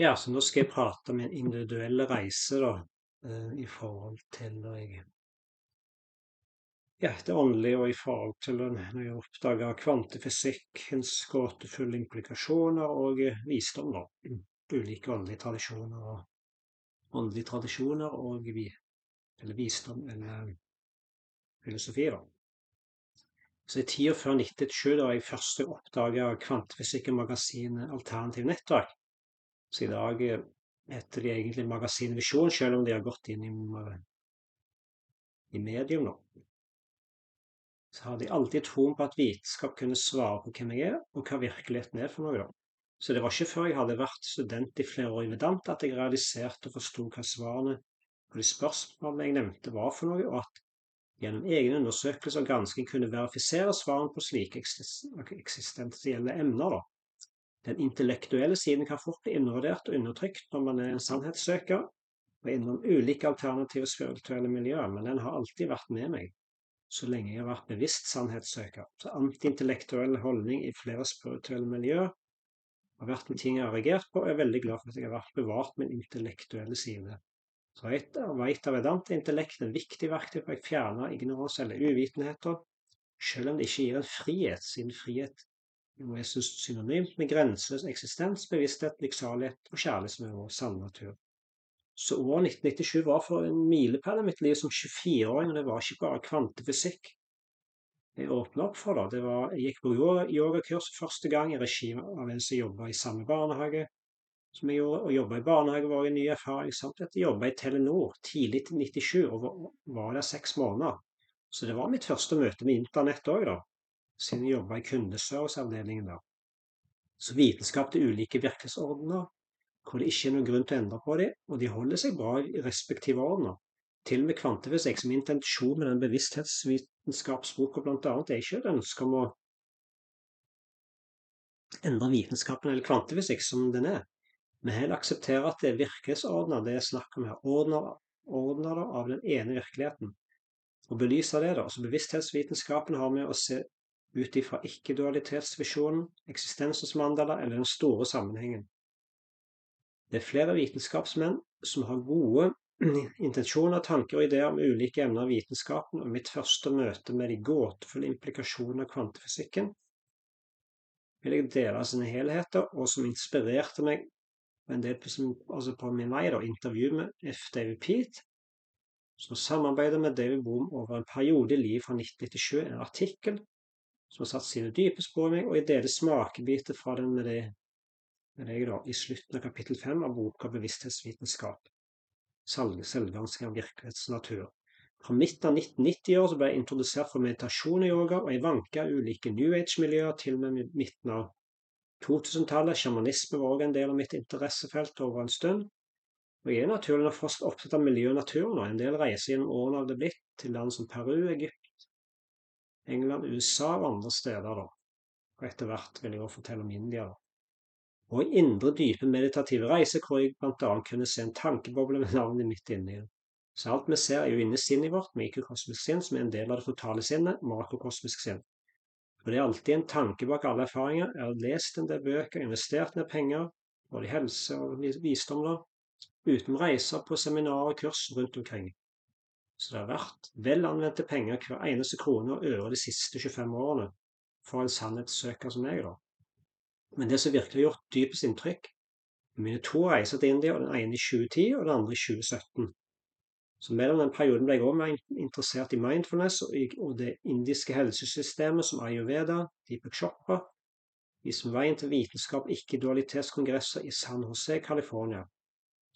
Ja, så nå skal jeg prate om en individuell reise, da, eh, i forhold til når jeg Ja, det åndelige og i forhold til når jeg oppdaga kvantefysikkens gåtefulle implikasjoner og eh, visdom, da. Ulike åndelige tradisjoner og åndelige tradisjoner og vi, eller visdom eller filosofi, da. Så i tida før 1997, da jeg først oppdaga kvantefysikkmagasinet Alternativ Nettverk, så i dag eh, heter de egentlig Magasin Visjon, selv om de har gått inn i, eh, i medium nå. Så hadde jeg alltid troen på at vitenskap kunne svare på hvem jeg er, og hva virkeligheten er for noe. da. Så det var ikke før jeg hadde vært student i flere år i Vedant at jeg realiserte og forsto hva svarene på de spørsmålene jeg nevnte var for noe, og at gjennom egne undersøkelser og gransking kunne verifisere svarene på slike eksistensielle emner. da. Den intellektuelle siden kan fort bli undervurdert og undertrykt når man er en sannhetssøker og innom ulike alternative spirituelle miljøer, men den har alltid vært med meg så lenge jeg har vært bevisst sannhetssøker. Så antiintellektuell holdning i flere spirituelle miljøer har vært en ting jeg har reagert på, og jeg er veldig glad for at jeg har vært bevart min intellektuelle side. Så Vaita Vedanta intellekt er et viktig verktøy for å fjerne ignoranse eller uvitenheter, selv om det ikke gir en frihet, siden frihet noe er synonymt med grenseløs eksistens, bevissthet, lykksalighet og kjærlighet som vår sanne natur. Så året 1997 var for en milepæl i mitt liv som 24-åring, og det var ikke bare kvantefysikk jeg åpna opp for. det. det var, jeg gikk på yogakurs første gang i regi av en som jobba i samme barnehage som jeg gjorde, og jobbe i barnehage var en ny erfaring. samt at Jeg jobba i Telenor tidlig til 97 og var der seks måneder. Så det var mitt første møte med internett òg, da siden jeg jobba i kundeserviceavdelingen der. Så vitenskap til ulike virkelighetsordener, hvor det ikke er noen grunn til å endre på dem, og de holder seg bra i respektive ordener. Til og med kvantefysikk, som intensjon med den bevissthetsvitenskapsboka bl.a., er ikke et ønske om å endre vitenskapen eller kvantefysikk som den er, men heller akseptere at det er virkelighetsordener det er snakk om her, ordener, ordener av den ene virkeligheten. Og belyse det, da. Så bevissthetsvitenskapen har med å se ut ifra ikke-dualitetsvisjonen, eksistensens mandala eller den store sammenhengen. Det er flere vitenskapsmenn som har gode intensjoner, tanker og ideer om ulike emner av vitenskapen, og mitt første møte med de gåtefulle implikasjonene av kvantefysikken vil jeg dele sine helheter, og som inspirerte meg en del på, altså på min vei, da, intervju med F. David Pete, som samarbeider med David Boom over en periode i livet fra 1997, en artikkel som har satt sine dype spor i meg, og jeg deler smakebiter fra den med, deg, med deg da, i slutten av kapittel fem av boka Bevissthetsvitenskap. Selvgangsing av virkelighetens natur. Fra midten av 1990-åra ble jeg introdusert for meditasjon og yoga, og jeg vanka ulike New Age-miljøer til og med midten av 2000-tallet. Sjamanisme var også en del av mitt interessefelt over en stund. Og jeg er naturlig nok først opptatt av miljø og natur nå. En del reiser gjennom årene har det blitt til land som Peru, Egypt, England, USA og andre steder. da. Og etter hvert vil jeg også fortelle om India. da. Og i indre, dype meditative reiser hvor jeg bl.a. kunne se en tankeboble med navnet mitt inni. Så alt vi ser, er jo inni sinnet vårt, mikrokosmisk sinn, som er en del av det totale sinnet, makrokosmisk sinn. Og det er alltid en tanke bak alle erfaringer. Jeg har lest en del bøker, investert ned penger, både i helse og visdom, da, uten reiser på seminarer og kurs rundt omkring. Så det har vært vel anvendte penger hver eneste krone og øre de siste 25 årene for en sannhetssøker som meg, da. Men det som virkelig har gjort dypest inntrykk, er mine to reiser til India, den ene i 2010 og den andre i 2017. Så mellom den perioden ble jeg også mer interessert i mindfulness og det indiske helsesystemet som ayurveda, Deepak Chopra, viser veien til vitenskap ikke-dualitetskongresser i San Jose, California.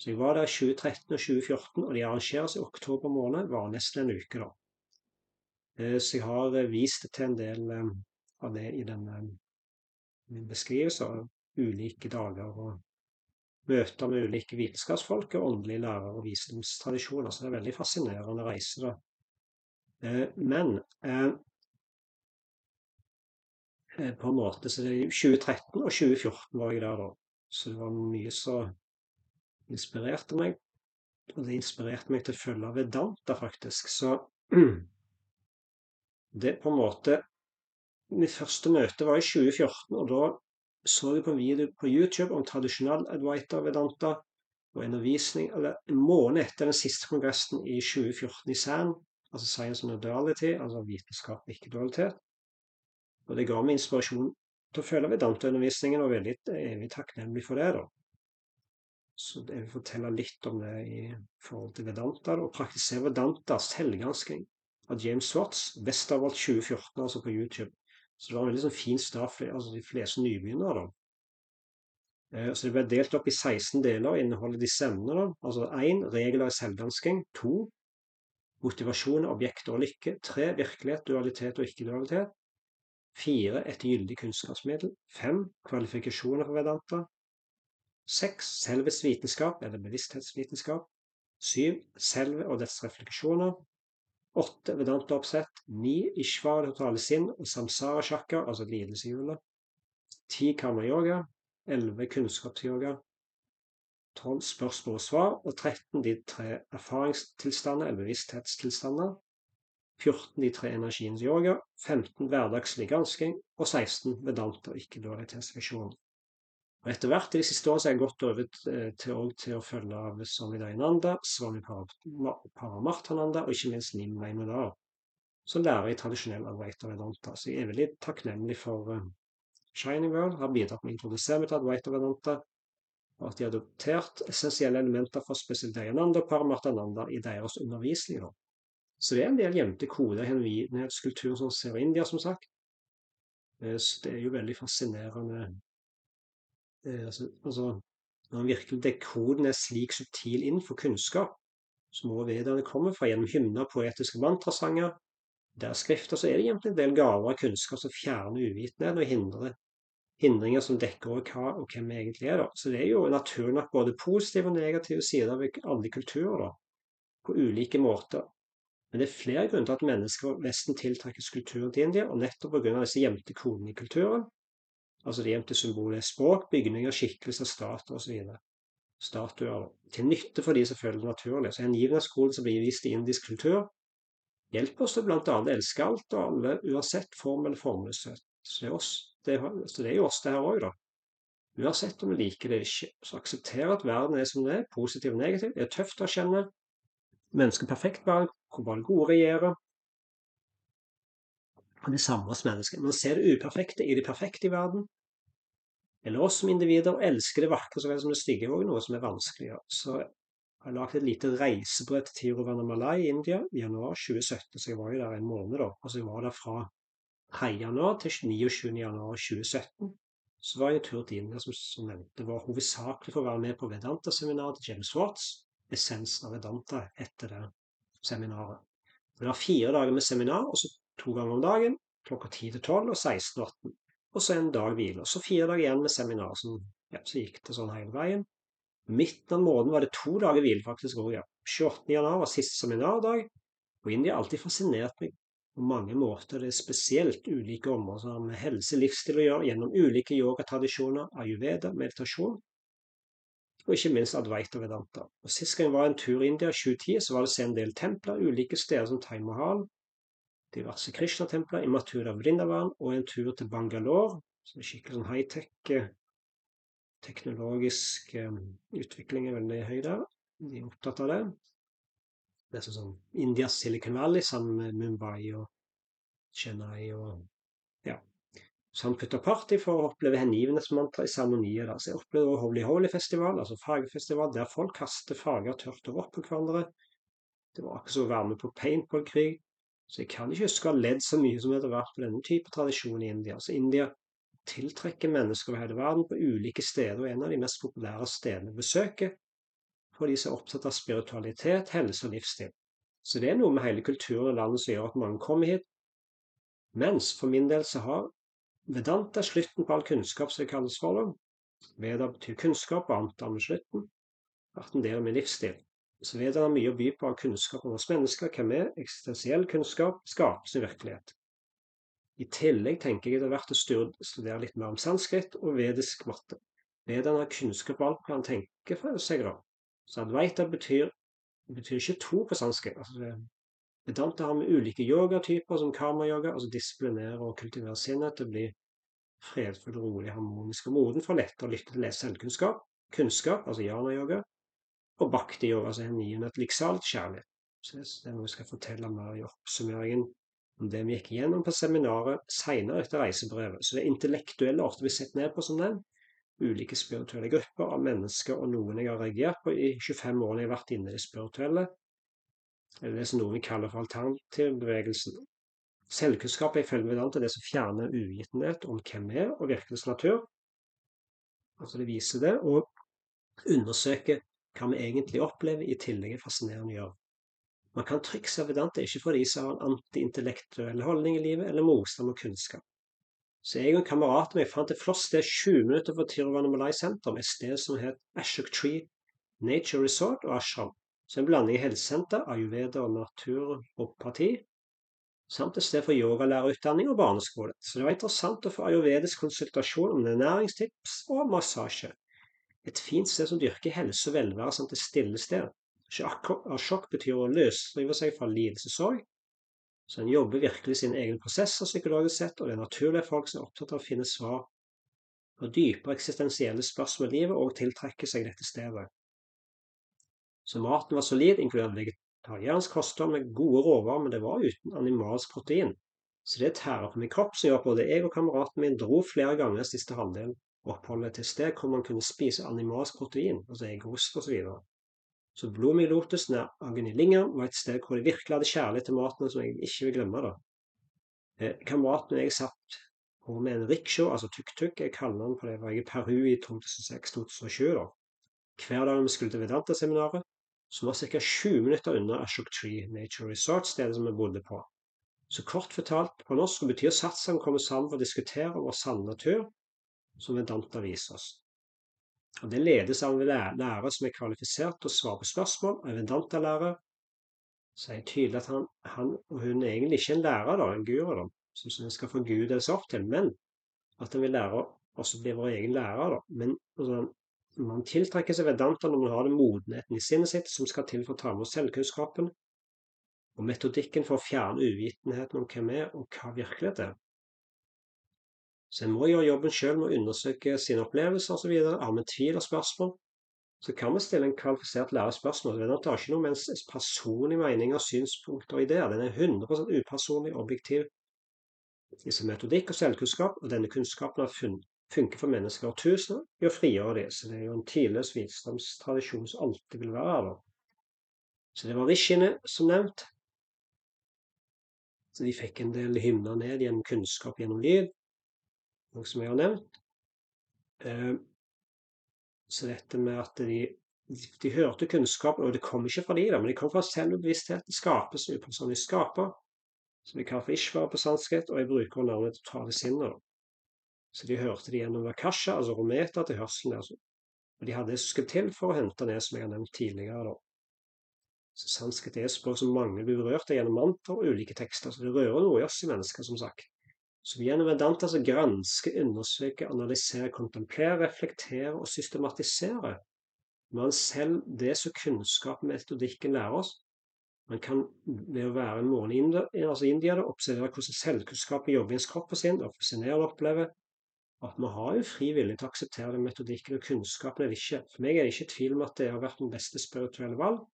Så jeg var der i 2013 og 2014, og de arrangeres i oktober måned, var nesten en uke, da. Eh, så jeg har eh, vist til en del eh, av det i denne min beskrivelse av ulike dager og møter med ulike vitenskapsfolk og åndelige lærere og visdomstradisjoner. Så det er veldig fascinerende reise, da. Men på en måte så det er 2013 og 2014 var jeg der, da. Så det var mye så inspirerte meg. Og det inspirerte meg til å følge Vedanta, faktisk. Så det på en måte Mitt første møte var i 2014, og da så jeg på en video på YouTube om tradisjonell Advaita Vedanta, og en undervisning, eller en måned etter den siste kongressen i 2014 i CERN, altså Science and Duality, altså vitenskap ikke-dualitet. Og det ga meg inspirasjon til å følge Vedanta-undervisningen, og veldig evig takknemlig for det. da. Så jeg vil fortelle litt om det i forhold til Vedanta, og praktisere Vedantas selvgransking av James Swartz, Westervold 2014, altså på YouTube. Så det var en veldig sånn fin start for altså de fleste nybegynnere. da. Eh, så det ble delt opp i 16 deler inneholder disse emnene. Altså 1. Regler i selvgransking. 2. Motivasjon, objekter og lykke. 3. Virkelighet, dualitet og ikke-dualitet. 4. Et gyldig kunnskapsmiddel. 5. Kvalifikasjoner for Vedanta. 6. Selvets vitenskap, eller bevissthetsvitenskap. 7. Selve og dets refleksjoner. 8. Vedanta-oppsett. 9. Ishvar, det totale sinn, og samsara-sjakka, altså lidelseshjulet. 10. Karma-yoga. 11 kunnskapsyoga, 12 spørsmål og svar, og 13 de tre erfaringstilstander eller bevissthetstilstander, 14 de tre energiens yoga, 15 hverdagslig gransking og 16 vedanta og ikke-dualitetsvisjon. Og Etter hvert i de siste årene har jeg gått over til, til, å følge av Swami Dayananda, Swami Paramarthananda og ikke minst Nim Maimudar, som lærer i tradisjonell Advaita Vedanta. Så jeg er veldig takknemlig for uh, Shining World har bidratt med å introdusere meg til Advaita Vedanta, og at de har adoptert essensielle elementer fra spesielt Dayananda og Paramartananda i deres undervisning. Så det er en del gjemte koder i henvidenhetskulturen som ser India, som sagt. Eh, så det er jo veldig fascinerende. Eh, altså, når når virkelig dekoden er slik subtil innenfor kunnskap, som også vedene kommer fra gjennom hymner, poetiske mantrasanger, der skrifter, så er det egentlig en del gaver av kunnskap som fjerner uvitenhet og hindrer hindringer som dekker over hva og hvem vi egentlig er. da. Så det er jo naturlig nok både positive og negative sider ved alle kulturer, da, på ulike måter. Men det er flere grunner til at mennesker fra Vesten tiltrekkes kulturen til India, og nettopp pga. disse gjemte kodene i kulturen. Altså det gjemte symboler er språk, bygninger, skikkelser, stater osv. Statuer. Til nytte for de som føler det naturlig. Så hengivenhetskoden som blir vist i indisk kultur, hjelper oss til bl.a. å elske alt og alle, uansett form eller formløshet. Så det er jo oss, det her òg, da. Uansett om vi liker det ikke. Så akseptere at verden er som det er, positiv og negativ. Det er tøft å erkjenne. Mennesket perfekt bare, hvor bare gode regjerer. Og det samme hos mennesker. Man ser det uperfekte i det perfekte i verden. Eller oss som individer elsker det vakre så vel som det stygge, og noe som er vanskelig. Så jeg har lagd et lite reisebrett til Tiruvannamalai i India i januar 2017, så jeg var jo der en måned, da. Altså jeg var der fra 3. januar til 29. januar 2017 så var jeg en tur til India, som, som nevnte. Var hovedsakelig for å være med på Vedanta-seminaret til James Watts. Essensen av Vedanta etter det seminaret. Det var fire dager med seminar, og så to ganger om dagen. Klokka 10 til 12 og 16 og 18. Og så en dag hvile. Og Så fire dager igjen med seminar. Som, ja, så gikk det sånn hele veien. Midten av måneden var det to dager hvile, faktisk. òg, ja. 28. januar var siste seminardag. Og India har alltid fascinert meg på mange måter det er spesielt ulike områder som har med helse, livsstil å gjøre, gjennom ulike yogatradisjoner, ayurveda, meditasjon, og ikke minst Advaita Vedanta. Og Sist gang jeg var en tur i India, 2010, så var det å se en del templer ulike steder som Tai Mahal, diverse Krishna-templer, i Mathura Vrindavan og en tur til Bangalore, som er skikkelig sånn high-tech eh, teknologisk um, utvikling er veldig høy der. De er opptatt av det det er sånn Indias Silicon Valley sammen med Mumbai og Chennai og ja. Så han putta party for å oppleve hengivenhetsmantra i seremonier. Så jeg opplevde også Holy Holy-festival, altså fargefestival, der folk kaster farger tørt over på hverandre. Det var akkurat som å være med på paintball-krig. Så jeg kan ikke huske å ha ledd så mye som det har vært på denne type tradisjon i India. Så India tiltrekker mennesker over hele verden på ulike steder, og en av de mest populære stedene å besøke for de som er opptatt av spiritualitet, helse og livsstil. Så det er noe med hele kulturen og landet som gjør at mange kommer hit. Mens for min del så har Vedanta slutten på all kunnskap, som det kalles for det. Veda betyr kunnskap, og annet med slutten. Vært en del av min livsstil. Så vet har mye å by på av kunnskap om oss mennesker, hvem er eksistensiell kunnskap, skapelse i virkelighet. I tillegg tenker jeg det er verdt å studere litt mer om sanskrit og vedisk matte. Vedaen har kunnskap om alt hva han tenker for seg, da. Så Advaita betyr, betyr ikke tro på sanskrit. Altså, Vedanta har med ulike yogatyper, som karma-yoga, altså disiplinere og kultivere sinnet til å bli fredfull, rolig, harmonisk og moden for lettere å lytte til selvkunnskap, kunnskap, altså jana-yoga, og bhakti-yoga, altså hengivenhet, lykksalighet, kjærlighet. Så det er noe jeg skal fortelle mer i oppsummeringen om det vi gikk gjennom på seminaret senere etter reisebrevet. Så det intellektuelle ofte vi sett ned på som den. Ulike spirituelle grupper av mennesker og noen jeg har reagert på i 25 år når jeg har vært inne i det spirituelle. Eller det som noen vi kaller for alternativbevegelsen. Selvkunnskap er ifølge Vedanta det som fjerner uvitenhet om hvem vi er og virkelighetens natur. Altså det viser det, og undersøker hva vi egentlig opplever, i tillegg er fascinerende å gjøre. Man kan trygt se Vedanta ikke for de som har en antiintellektuell holdning i livet, eller motstand mot kunnskap. Så jeg og en kamerat meg fant et flott sted 20 minutter fra Tiruvannamalai sentrum, et sted som het Ashok Tree Nature Resort og Ashram. Så en blanding i helsesenter, ayurveda og naturopati, samt et sted for yogalærerutdanning og barneskole. Så det var interessant å få ayurvedisk konsultasjon om ernæringstips og massasje. Et fint sted som dyrker helse og velvære samt et stille sted. Sjokk betyr å løsrive seg fra lidelsessorg. Så en jobber virkelig sine egne prosesser psykologisk sett, og det er naturlige folk som er opptatt av å finne svar på dypere eksistensielle spørsmål i livet og tiltrekke seg dette stedet. Så maten var solid, inkludert vegetariansk kosthold med gode råvarer, men det var uten animalsk protein. Så det tærer på min kropp, som gjør at både jeg og kameraten min dro flere ganger siste halvdel oppholdet til sted hvor man kunne spise animalsk protein, altså eggost osv. Så Blooming Lotus nær Agnilinga var et sted hvor de virkelig hadde kjærlighet til maten som jeg ikke vil glemme. da. Eh, kameraten jeg satt på med en rickshaw, altså tuk-tuk, jeg kaller den på det, var jeg i Peru i 2006-2007. da. Hver dag vi skulle til Vedanta-seminaret, som var ca. 20 minutter unna Ashok Tree Nature Resort, stedet som vi bodde på. Så kort fortalt på norsk betyr satsang å komme sammen for å diskutere vår sanne natur, som Vedanta viser oss. Og Det ledes av en lærer som er kvalifisert til å svare på spørsmål, en Vedanta-lærer. Så er tydelig at han, han, og hun er egentlig ikke en lærer, da, en guru, da, som, som skal få Gud seg opp til, men at han vil lære også bli vår egen lærer. da. Men altså, man tiltrekker seg Vedanta når man har den modenheten i sinnet sitt som skal til for å ta med selvkunnskapen, og metodikken for å fjerne uvitenheten om hvem vi er, og hva virkelighet er. Så en må gjøre jobben sjøl med å undersøke sine opplevelser osv. Har vi tvil og spørsmål, så kan vi stille en kvalifisert lærer spørsmål. Den tar ikke noe med ens personlige meninger, synspunkter og ideer. Den er 100 upersonlig, objektiv i sin metodikk og selvkunnskap, og denne kunnskapen har funker for mennesker og tusener i å frigjøre dem. Så det er jo en tidløs visdomstradisjon som alltid vil være her. Så det var rishiene, som nevnt. Så de fikk en del hymner ned gjennom kunnskap gjennom lyd noe som jeg har nevnt. Eh, så dette med at de, de hørte kunnskapen, og det kom ikke fra de, da, men det kom fra selvbevisstheten, skapes upersonlig skaper, som vi kaller for ishvar på sanskrit, og jeg bruker navnet totale sinnet. Så de hørte det gjennom vakasha, altså rometa, til hørselen. Altså. Og de hadde det som skulle til for å hente ned, som jeg har nevnt tidligere. da. Så Sanskrit er et språk som mange blir berørt av gjennom mantra og ulike tekster. Så det rører noe i oss i mennesker, som sagt. Vi gjennom Vedanta så gransker, undersøker, analyserer, kontemplerer, reflekterer og systematiserer Men selv det som kunnskap og metodikken lærer oss. Man kan ved å være en måned altså indier observere hvordan selvkunnskapen jobber i ens kropp og sinn, og fascinerende oppleve at vi har jo fri vilje til å akseptere den metodikken og kunnskapen eller ikke. For meg er det ikke tvil om at det har vært den beste spirituelle valg.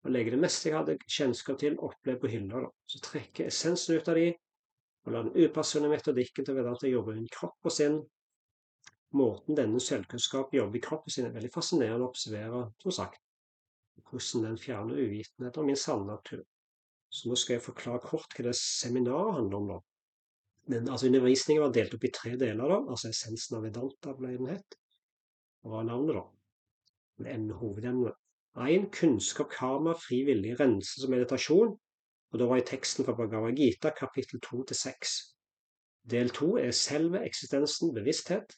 Å legge det meste jeg hadde kjennskap til, oppleve på hylla. Så trekke essensen ut av de, og la den upersonlige metodikken til Vedanta jobbe i kropp og sinn. Måten denne selvkunnskap jobber i kroppen sin, er veldig fascinerende å observere, som sagt. Hvordan den fjerner uvitenhet om min sanne natur. Så nå skal jeg forklare kort hva det seminaret handler om. da. Men altså Undervisningen var delt opp i tre deler. da, altså Essensen av Vedanta ble den het. Hva er navnet, da? Hovedemnet. Én kunnskap, karma, fri vilje, renselse og meditasjon. Og da var i teksten fra Bhagavad Gita kapittel 2-6. Del 2 er selve eksistensen, bevissthet.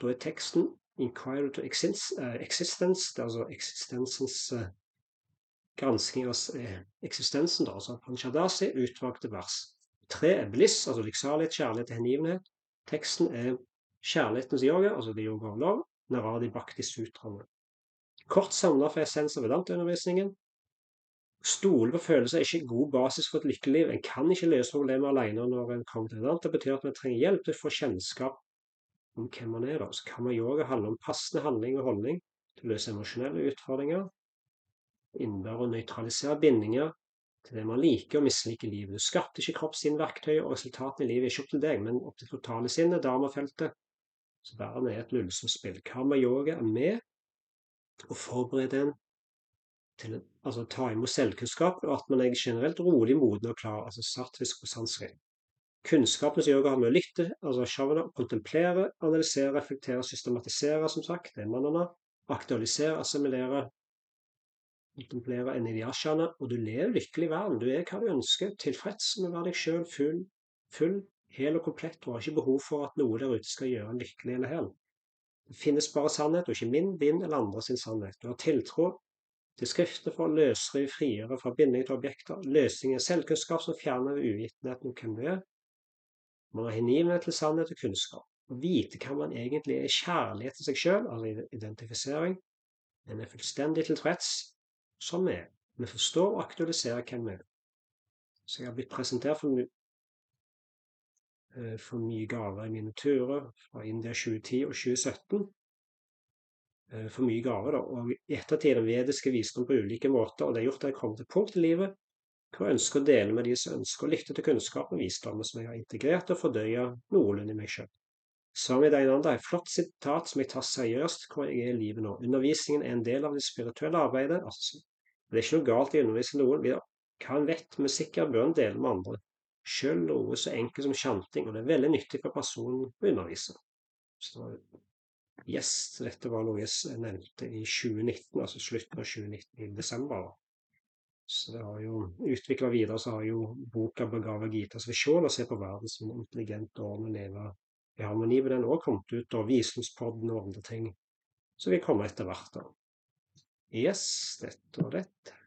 Da er teksten 'Inquiry to eh, Existence', det er altså eksistensens uh, gransking av uh, eksistensen, da, altså Panchadasi, utvalgte vers. Tre er bliss, altså lykksalighet, kjærlighet og hengivenhet. Teksten er kjærlighetens yoga, altså det yoga of lov, Naradi Bhakti Sutraene. Kort samla for essens av Vedanta-undervisningen Stole på følelser er ikke god basis for et lykkelig liv. En kan ikke løse problemer alene når en kommer til et annet. Det betyr at vi trenger hjelp til å få kjennskap om hvem man er. Så man yoga handle om passende handling og holdning til å løse emosjonelle utfordringer. Innebærer å nøytralisere bindinger til det man liker og misliker i livet. Du skatter ikke kroppsinnverktøy, og resultatene i livet er ikke opp til deg, men opp til totale sinnet, dharmafeltet. Så verden er et nullsumspill. Karma-yoga er med å forberede en til å altså, ta imot selvkunnskap, og at man er generelt rolig, moden og klar. altså satvisk og sansring. Kunnskapens yoga har med å lytte, altså shavana, kontemplere, analysere, reflektere, systematisere, som sagt, det er manana, aktualisere, assimilere, kontemplere enn i enidiyashana, og du lever lykkelig i verden. Du er hva du ønsker, tilfreds med å være deg sjøl, full, full, hel og komplett, og har ikke behov for at noe der ute skal gjøre en lykkelig eller hel. Det finnes bare sannhet, og ikke min, din eller andres sannhet. Du har tiltro til skriftene for å løsrive frigjøre fra binding til objekter. Løsning er selvkunnskap som fjerner uvitenheten om hvem du er. Man har hengivenhet til sannhet og kunnskap. Å vite hva man egentlig er, kjærlighet til seg sjøl, altså identifisering. En er fullstendig tilfreds som vi er. Vi forstår og aktualiserer hvem vi er. Så jeg har blitt presentert for, eh, for mye gaver i mine turer fra India 2010 og 2017. Eh, for mye gaver. Da. Og i ettertid den vediske visdom på ulike måter, og det har gjort at jeg kom til punkt i livet hvor jeg ønsker å dele med de som ønsker å lytte til kunnskap og visdom som jeg har integrert og fordøya noenlunde i meg sjøl. Sami Dainanda er et flott sitat som jeg tar seriøst hvor jeg er i livet nå. Undervisningen er en del av det spirituelle arbeidet. Altså. Det er ikke noe galt i å undervise noen. Hva en vet, sikkerhet bør en dele med andre. Sjøl noe så enkelt som kjanting, og det er veldig nyttig for personen å undervise. Så Yes, dette var noe jeg nevnte i 2019, altså slutten av 2019, i desember. Så det har jo utvikla videre, så har jo boka 'Begava Gitas visjon å se på verden som en intelligent og leve i harmoni med den òg kommet ut, og Visdomspodden og andre ting. Så vi kommer etter hvert, da. Yes, dette og dette.